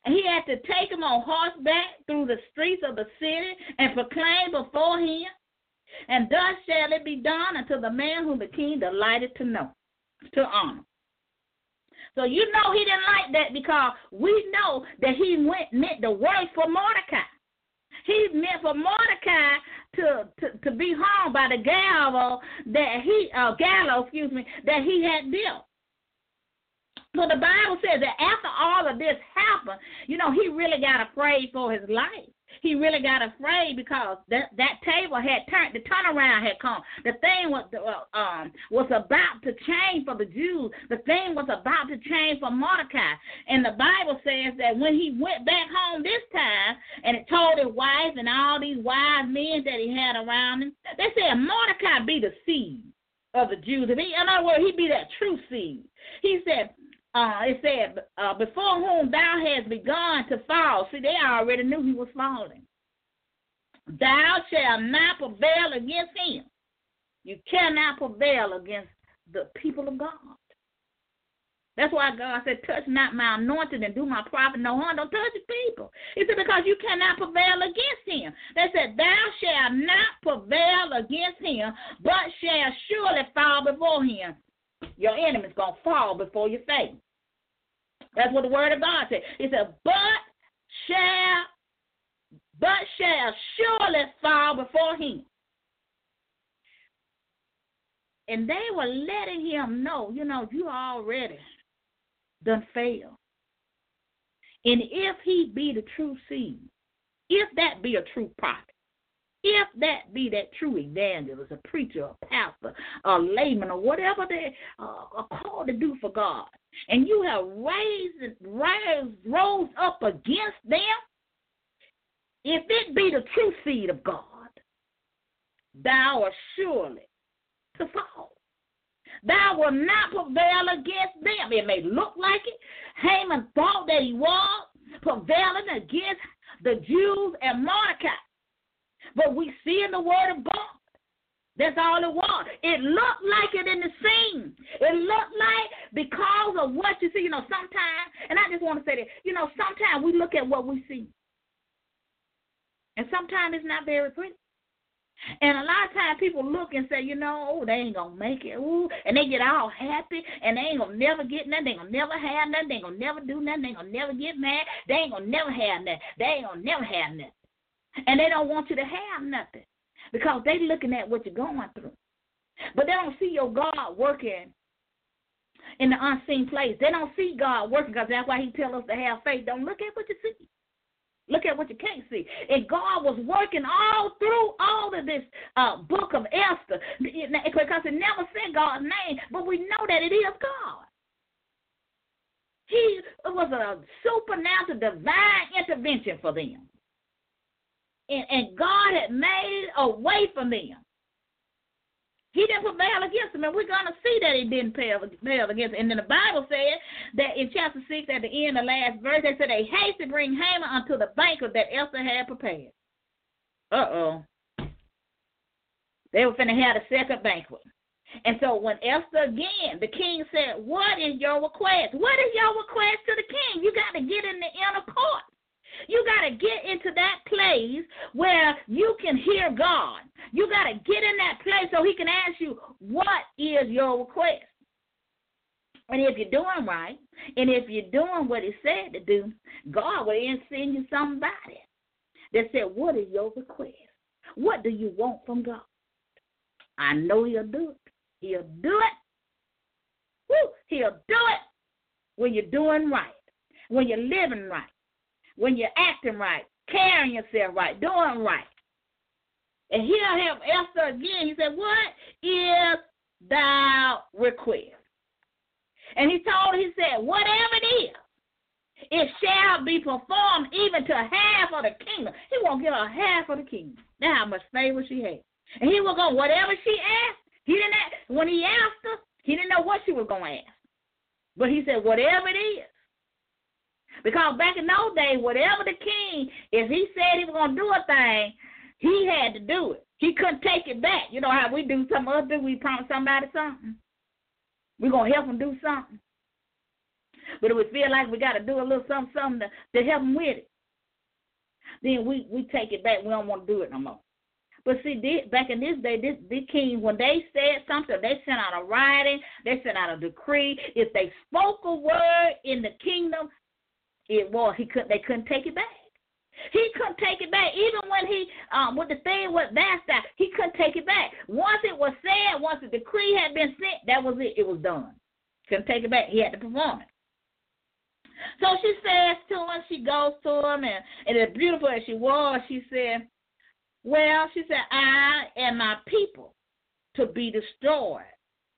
He had to take him on horseback through the streets of the city and proclaim before him. And thus shall it be done unto the man whom the king delighted to know, to honor. So you know he didn't like that because we know that he went meant the worst for Mordecai. He meant for Mordecai to, to, to be hung by the gallows that he uh, gallows, excuse me, that he had built. So the Bible says that after all of this happened, you know, he really got afraid for his life he really got afraid because that that table had turned, the turnaround had come. The thing was uh, um was about to change for the Jews. The thing was about to change for Mordecai. And the Bible says that when he went back home this time, and it told his wife and all these wise men that he had around him, they said Mordecai be the seed of the Jews. If he, in other words, he be that true seed. He said, uh, it said, uh, before whom thou hast begun to fall. See, they already knew he was falling. Thou shalt not prevail against him. You cannot prevail against the people of God. That's why God said, touch not my anointed and do my prophet no harm. Don't touch the people. He said, because you cannot prevail against him. They said, thou shalt not prevail against him, but shall surely fall before him. Your enemy's going to fall before your face. That's what the word of God said. He said, but shall, but shall surely fall before him. And they were letting him know, you know, you already done failed. And if he be the true seed, if that be a true prophet, if that be that true evangelist, a preacher, a pastor, a layman, or whatever they uh, are called to do for God, and you have raised, raised, rose up against them, if it be the true seed of God, thou art surely to fall. thou wilt not prevail against them. It may look like it. Haman thought that he was prevailing against the Jews and Mordecai. But we see in the word of God that's all it was. It looked like it in the scene. It looked like because of what you see, you know, sometimes, and I just want to say that, you know, sometimes we look at what we see. And sometimes it's not very pretty. And a lot of times people look and say, you know, oh, they ain't gonna make it. Ooh, and they get all happy and they ain't gonna never get nothing, they gonna never have nothing, they gonna never do nothing, they gonna never get mad, they ain't gonna never have nothing, they ain't gonna never have nothing. And they don't want you to have nothing because they looking at what you're going through. But they don't see your God working in the unseen place. They don't see God working because that's why He tell us to have faith. Don't look at what you see. Look at what you can't see. And God was working all through all of this uh, book of Esther because it never said God's name, but we know that it is God. He was a supernatural divine intervention for them and, and God had made a way for them. He didn't prevail against them, and we're going to see that he didn't prevail against them. And then the Bible said that in chapter 6, at the end, the last verse, they said they hasted to bring Haman unto the banquet that Esther had prepared. Uh-oh. They were finna have a second banquet. And so when Esther again, the king said, What is your request? What is your request to the king? You got to get in the inner court. You got to get into that place where you can hear God. You got to get in that place so He can ask you, What is your request? And if you're doing right, and if you're doing what He said to do, God will then send you somebody that said, What is your request? What do you want from God? I know He'll do it. He'll do it. Woo! He'll do it when you're doing right, when you're living right, when you're acting right, carrying yourself right, doing right. And he'll have Esther again. He said, What is thou request? And he told he said, Whatever it is, it shall be performed even to half of the kingdom. He won't give her half of the kingdom. That's how much favor she had. And he was going, whatever she asked, he didn't ask, when he asked her, he didn't know what she was going to ask. But he said, whatever it is, because back in those days, whatever the king, if he said he was to do a thing, he had to do it. He couldn't take it back. You know how we do some other thing, we promise somebody something. We're to help them do something. But if we feel like we got to do a little something, something to, to help them with it, then we, we take it back. We don't want to do it no more. But see, this, back in this day, this the king, when they said something, they sent out a writing, they sent out a decree. If they spoke a word in the kingdom, it was he couldn't. they couldn't take it back. He couldn't take it back. Even when he um with the thing was that he couldn't take it back. Once it was said, once the decree had been sent, that was it. It was done. Couldn't take it back. He had to perform it. So she says to him, she goes to him, and, and as beautiful as she was, she said, Well, she said, I and my people to be destroyed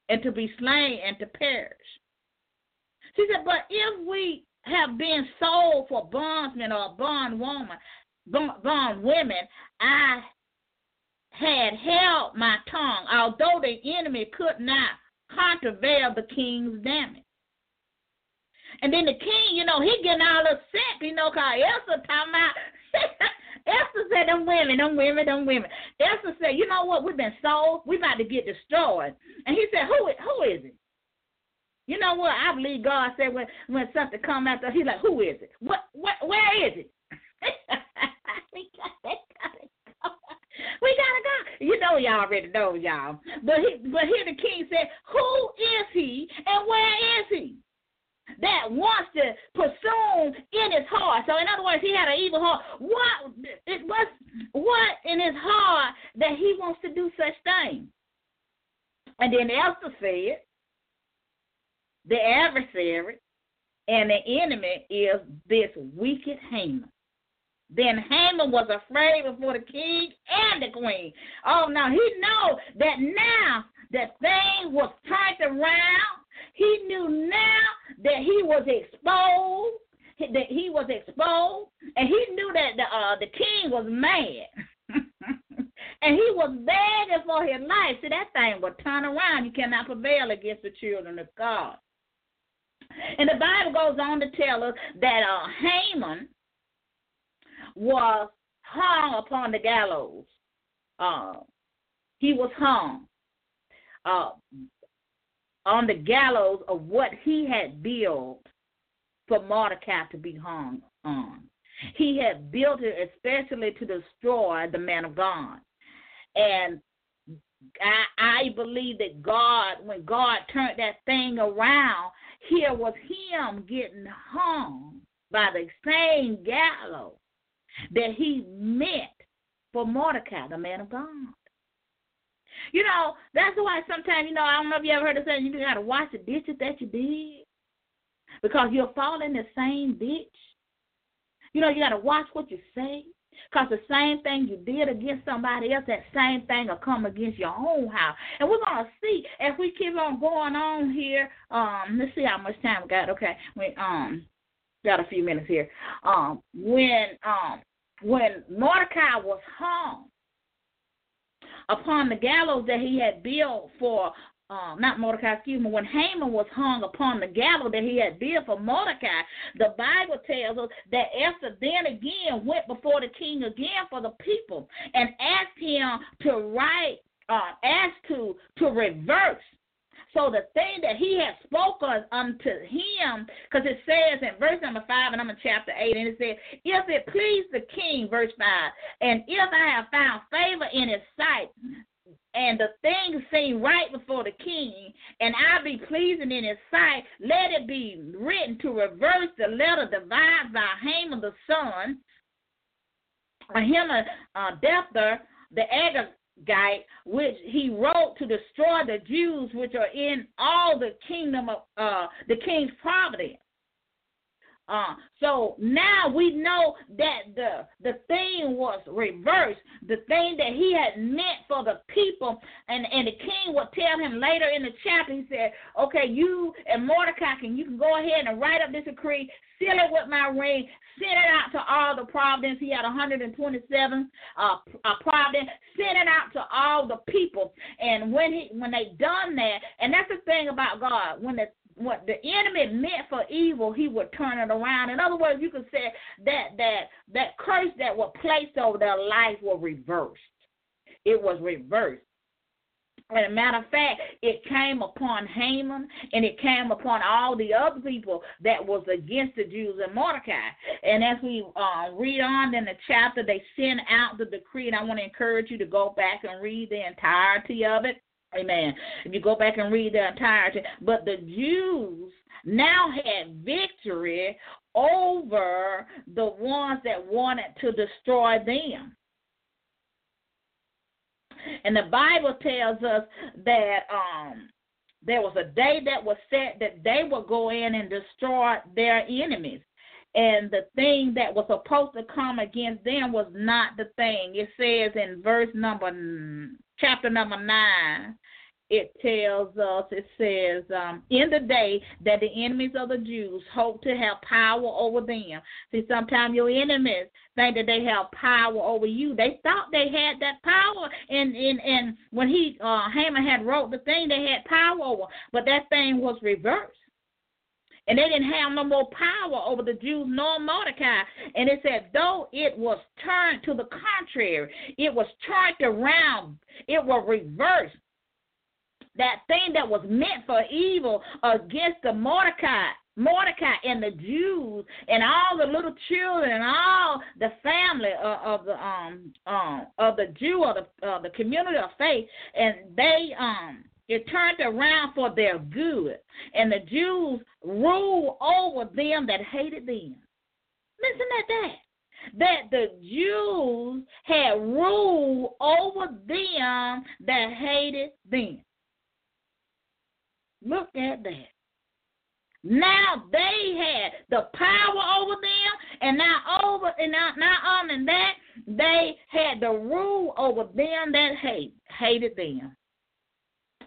and to be slain and to perish. She said, But if we have been sold for bondsmen or bondwoman, bond woman, bond women, I had held my tongue, although the enemy could not contravail the king's damage. And then the king, you know, he getting all upset, you know, because Esther talking about, Esther said, them women, them women, them women. Esther said, you know what, we've been sold, we about to get destroyed. And he said, who, who is it? You know what? I believe God said when when something come after, He's like, "Who is it? What? what where is it?" we gotta go. We gotta go. You know, y'all already know, y'all. But he, but here the king said, "Who is he and where is he?" That wants to pursue in his heart. So, in other words, he had an evil heart. What it was? What in his heart that he wants to do such thing? And then Esther said, the adversary and the enemy is this wicked Haman. Then Haman was afraid before the king and the queen. Oh, now he knew that now that thing was turned around. He knew now that he was exposed. That he was exposed, and he knew that the uh, the king was mad. And he was begging for his life. See, that thing will turn around. You cannot prevail against the children of God. And the Bible goes on to tell us that uh, Haman was hung upon the gallows. Uh, he was hung uh, on the gallows of what he had built for Mordecai to be hung on. He had built it especially to destroy the man of God. And I, I believe that God, when God turned that thing around, here was him getting hung by the same gallows that he meant for Mordecai, the man of God. You know, that's why sometimes, you know, I don't know if you ever heard of saying you got to watch the ditches that you did because you'll fall in the same ditch. You know, you got to watch what you say because the same thing you did against somebody else, that same thing will come against your own house. And we're going to see as we keep on going on here. Um, let's see how much time we got. Okay, we um got a few minutes here. Um, when um when Mordecai was hung upon the gallows that he had built for um, not Mordecai, excuse me, when Haman was hung upon the gallows that he had built for Mordecai, the Bible tells us that Esther then again went before the king again for the people and asked him to write, uh, asked to to reverse. So the thing that he had spoken unto him, because it says in verse number five, and I'm in chapter eight, and it says, If it please the king, verse five, and if I have found favor in his sight, and the thing seem right before the king, and I be pleasing in his sight, let it be written to reverse the letter devised by Haman the son, him uh, Depther, the Agagite, which he wrote to destroy the Jews which are in all the kingdom of uh, the king's providence. Uh, so now we know that the the thing was reversed. The thing that he had meant for the people, and and the king would tell him later in the chapter. He said, "Okay, you and Mordecai can you can go ahead and write up this decree, seal it with my ring, send it out to all the providence. He had 127 uh, uh providence. Send it out to all the people. And when he when they done that, and that's the thing about God, when the what the enemy meant for evil, he would turn it around. In other words, you could say that that that curse that was placed over their life was reversed. It was reversed. As a matter of fact, it came upon Haman and it came upon all the other people that was against the Jews and Mordecai. And as we uh, read on in the chapter, they sent out the decree, and I want to encourage you to go back and read the entirety of it. Amen. If you go back and read the entire entirety, but the Jews now had victory over the ones that wanted to destroy them. And the Bible tells us that um, there was a day that was set that they would go in and destroy their enemies. And the thing that was supposed to come against them was not the thing. It says in verse number chapter number 9, it tells us, it says, um, in the day that the enemies of the Jews hope to have power over them. See, sometimes your enemies think that they have power over you. They thought they had that power, and and, and when he uh, Haman had wrote the thing, they had power over, but that thing was reversed. And they didn't have no more power over the Jews nor Mordecai. And it said, though it was turned to the contrary, it was turned around, it was reversed. That thing that was meant for evil against the Mordecai, Mordecai and the Jews and all the little children and all the family of, of the um um of the Jew of the uh, the community of faith, and they um it turned around for their good. And the Jews ruled over them that hated them. Listen at that. That the Jews had ruled over them that hated them. Look at that. Now they had the power over them, and now over and not not only that, they had the rule over them that hate hated them.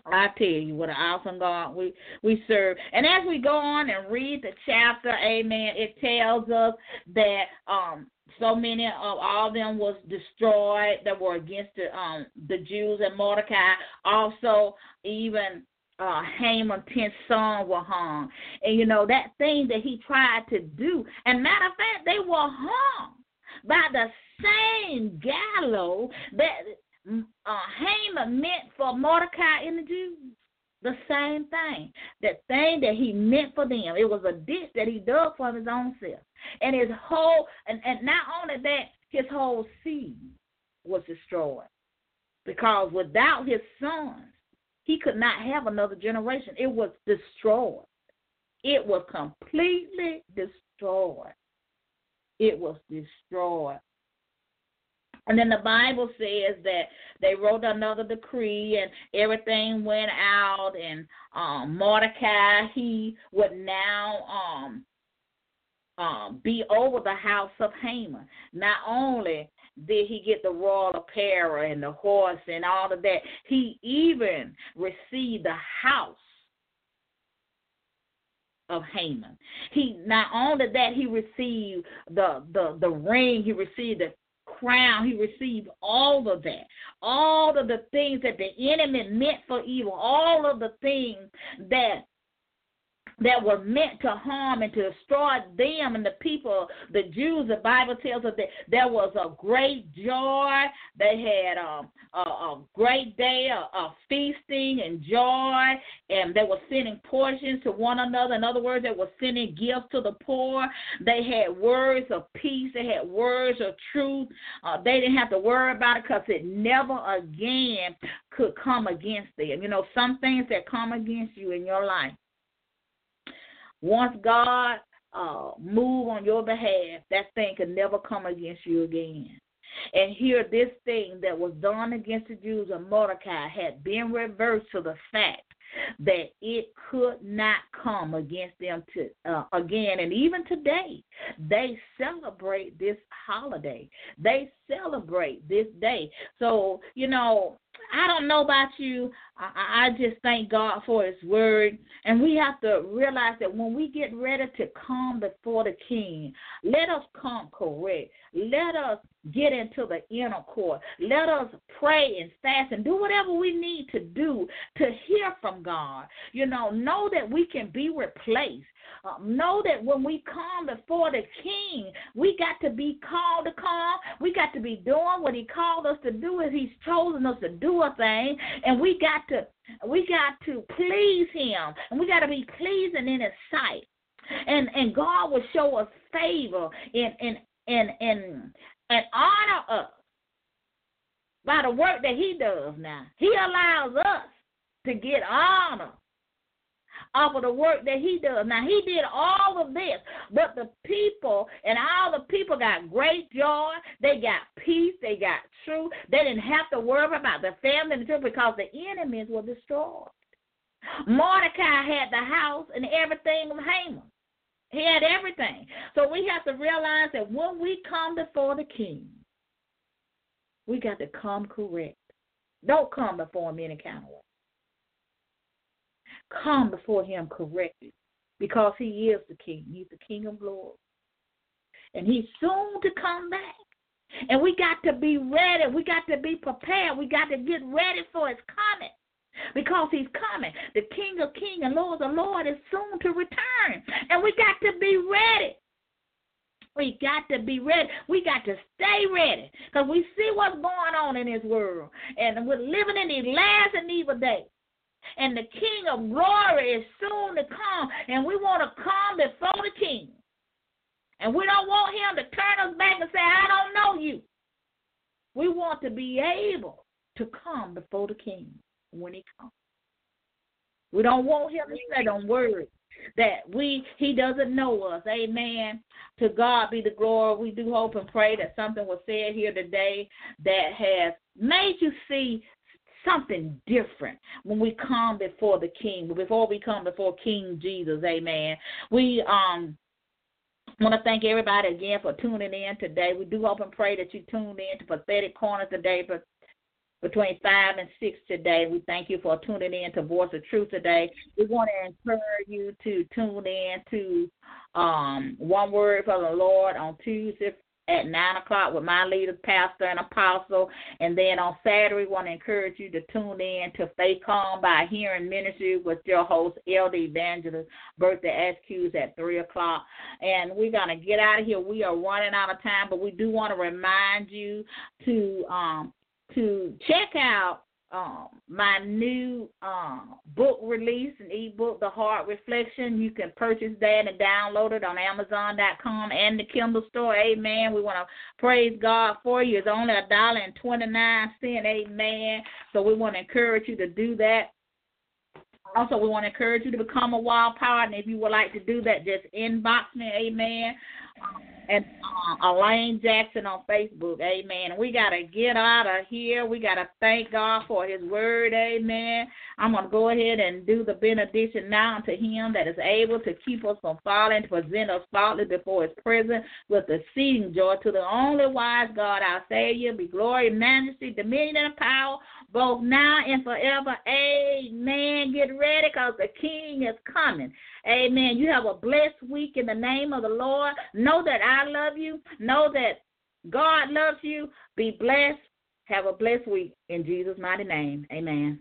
I tell you what an awesome God we we serve. And as we go on and read the chapter, Amen, it tells us that um so many of all of them was destroyed that were against the um the Jews and Mordecai. Also, even uh, Haman, ten sons were hung. And you know, that thing that he tried to do, and matter of fact, they were hung by the same gallows that uh, Haman meant for Mordecai and the Jews. The same thing. That thing that he meant for them. It was a ditch that he dug for his own self. And his whole, and, and not only that, his whole seed was destroyed. Because without his sons, he could not have another generation. It was destroyed. It was completely destroyed. It was destroyed. And then the Bible says that they wrote another decree and everything went out and um Mordecai he would now um um be over the house of Haman. Not only did he get the royal apparel and the horse and all of that, he even received the house of Haman. He not only that he received the the the ring, he received the crown, he received all of that. All of the things that the enemy meant for evil, all of the things that that were meant to harm and to destroy them and the people, the Jews. The Bible tells us that there was a great joy. They had um, a, a great day of, feasting and joy, and they were sending portions to one another. In other words, they were sending gifts to the poor. They had words of peace. They had words of truth. Uh, they didn't have to worry about it because it never again could come against them. You know, some things that come against you in your life once God uh, move on your behalf, that thing can never come against you again. And here, this thing that was done against the Jews of Mordecai had been reversed to the fact that it could not come against them to, uh, again. And even today, they celebrate this holiday. They celebrate this day. So, you know, I don't know about you. I, I just thank God for His word. And we have to realize that when we get ready to come before the King, let us come correct. Let us get into the inner court. Let us pray and fast and do whatever we need to do to hear from God. You know, know that we can be replaced. Know that when we come before the King, we got to be called to come. We got to be doing what He called us to do. As He's chosen us to do a thing, and we got to we got to please Him, and we got to be pleasing in His sight. And and God will show us favor and and and and and honor us by the work that He does. Now He allows us to get honor off of the work that he does. Now he did all of this, but the people and all the people got great joy. They got peace. They got truth. They didn't have to worry about the family and the children because the enemies were destroyed. Mordecai had the house and everything of Haman. He had everything. So we have to realize that when we come before the king, we got to come correct. Don't come before him any kind of way come before him correctly because he is the king. He's the king of glory. And he's soon to come back. And we got to be ready. We got to be prepared. We got to get ready for his coming. Because he's coming. The King of Kings and Lord of Lord is soon to return. And we got to be ready. We got to be ready. We got to stay ready. Because we see what's going on in this world. And we're living in these last and evil days and the King of glory is soon to come, and we want to come before the King. And we don't want him to turn us back and say, I don't know you. We want to be able to come before the King when he comes. We don't want him to say, don't worry, that we he doesn't know us. Amen. To God be the glory. We do hope and pray that something was said here today that has made you see something different when we come before the King, before we come before King Jesus. Amen. We um want to thank everybody again for tuning in today. We do hope and pray that you tuned in to Prophetic Corner today. But between 5 and 6 today. We thank you for tuning in to Voice of Truth today. We want to encourage you to tune in to um, One Word for the Lord on Tuesday at 9 o'clock with my leader, pastor, and apostle. And then on Saturday, want to encourage you to tune in to Faith Calm by Hearing Ministry with your host, Elder Evangelist Bertha SQs at 3 o'clock. And we're going to get out of here. We are running out of time, but we do want to remind you to um, to check out um, my new um, book release, an ebook, The Heart Reflection. You can purchase that and download it on Amazon.com and the Kindle store. Amen. We want to praise God for you. It's only a dollar and twenty nine cent. Amen. So we want to encourage you to do that. Also, we want to encourage you to become a wild partner. If you would like to do that, just inbox me. Amen and uh, Elaine Jackson on Facebook. Amen. We got to get out of here. We got to thank God for His word. Amen. I'm going to go ahead and do the benediction now unto Him that is able to keep us from falling, to present us faultless before His presence with exceeding joy. To the only wise God, our Savior, be glory, majesty, dominion, and power both now and forever. Amen. Get ready because the King is coming. Amen. You have a blessed week in the name of the Lord. Know that I love you. Know that God loves you. Be blessed. Have a blessed week in Jesus' mighty name. Amen.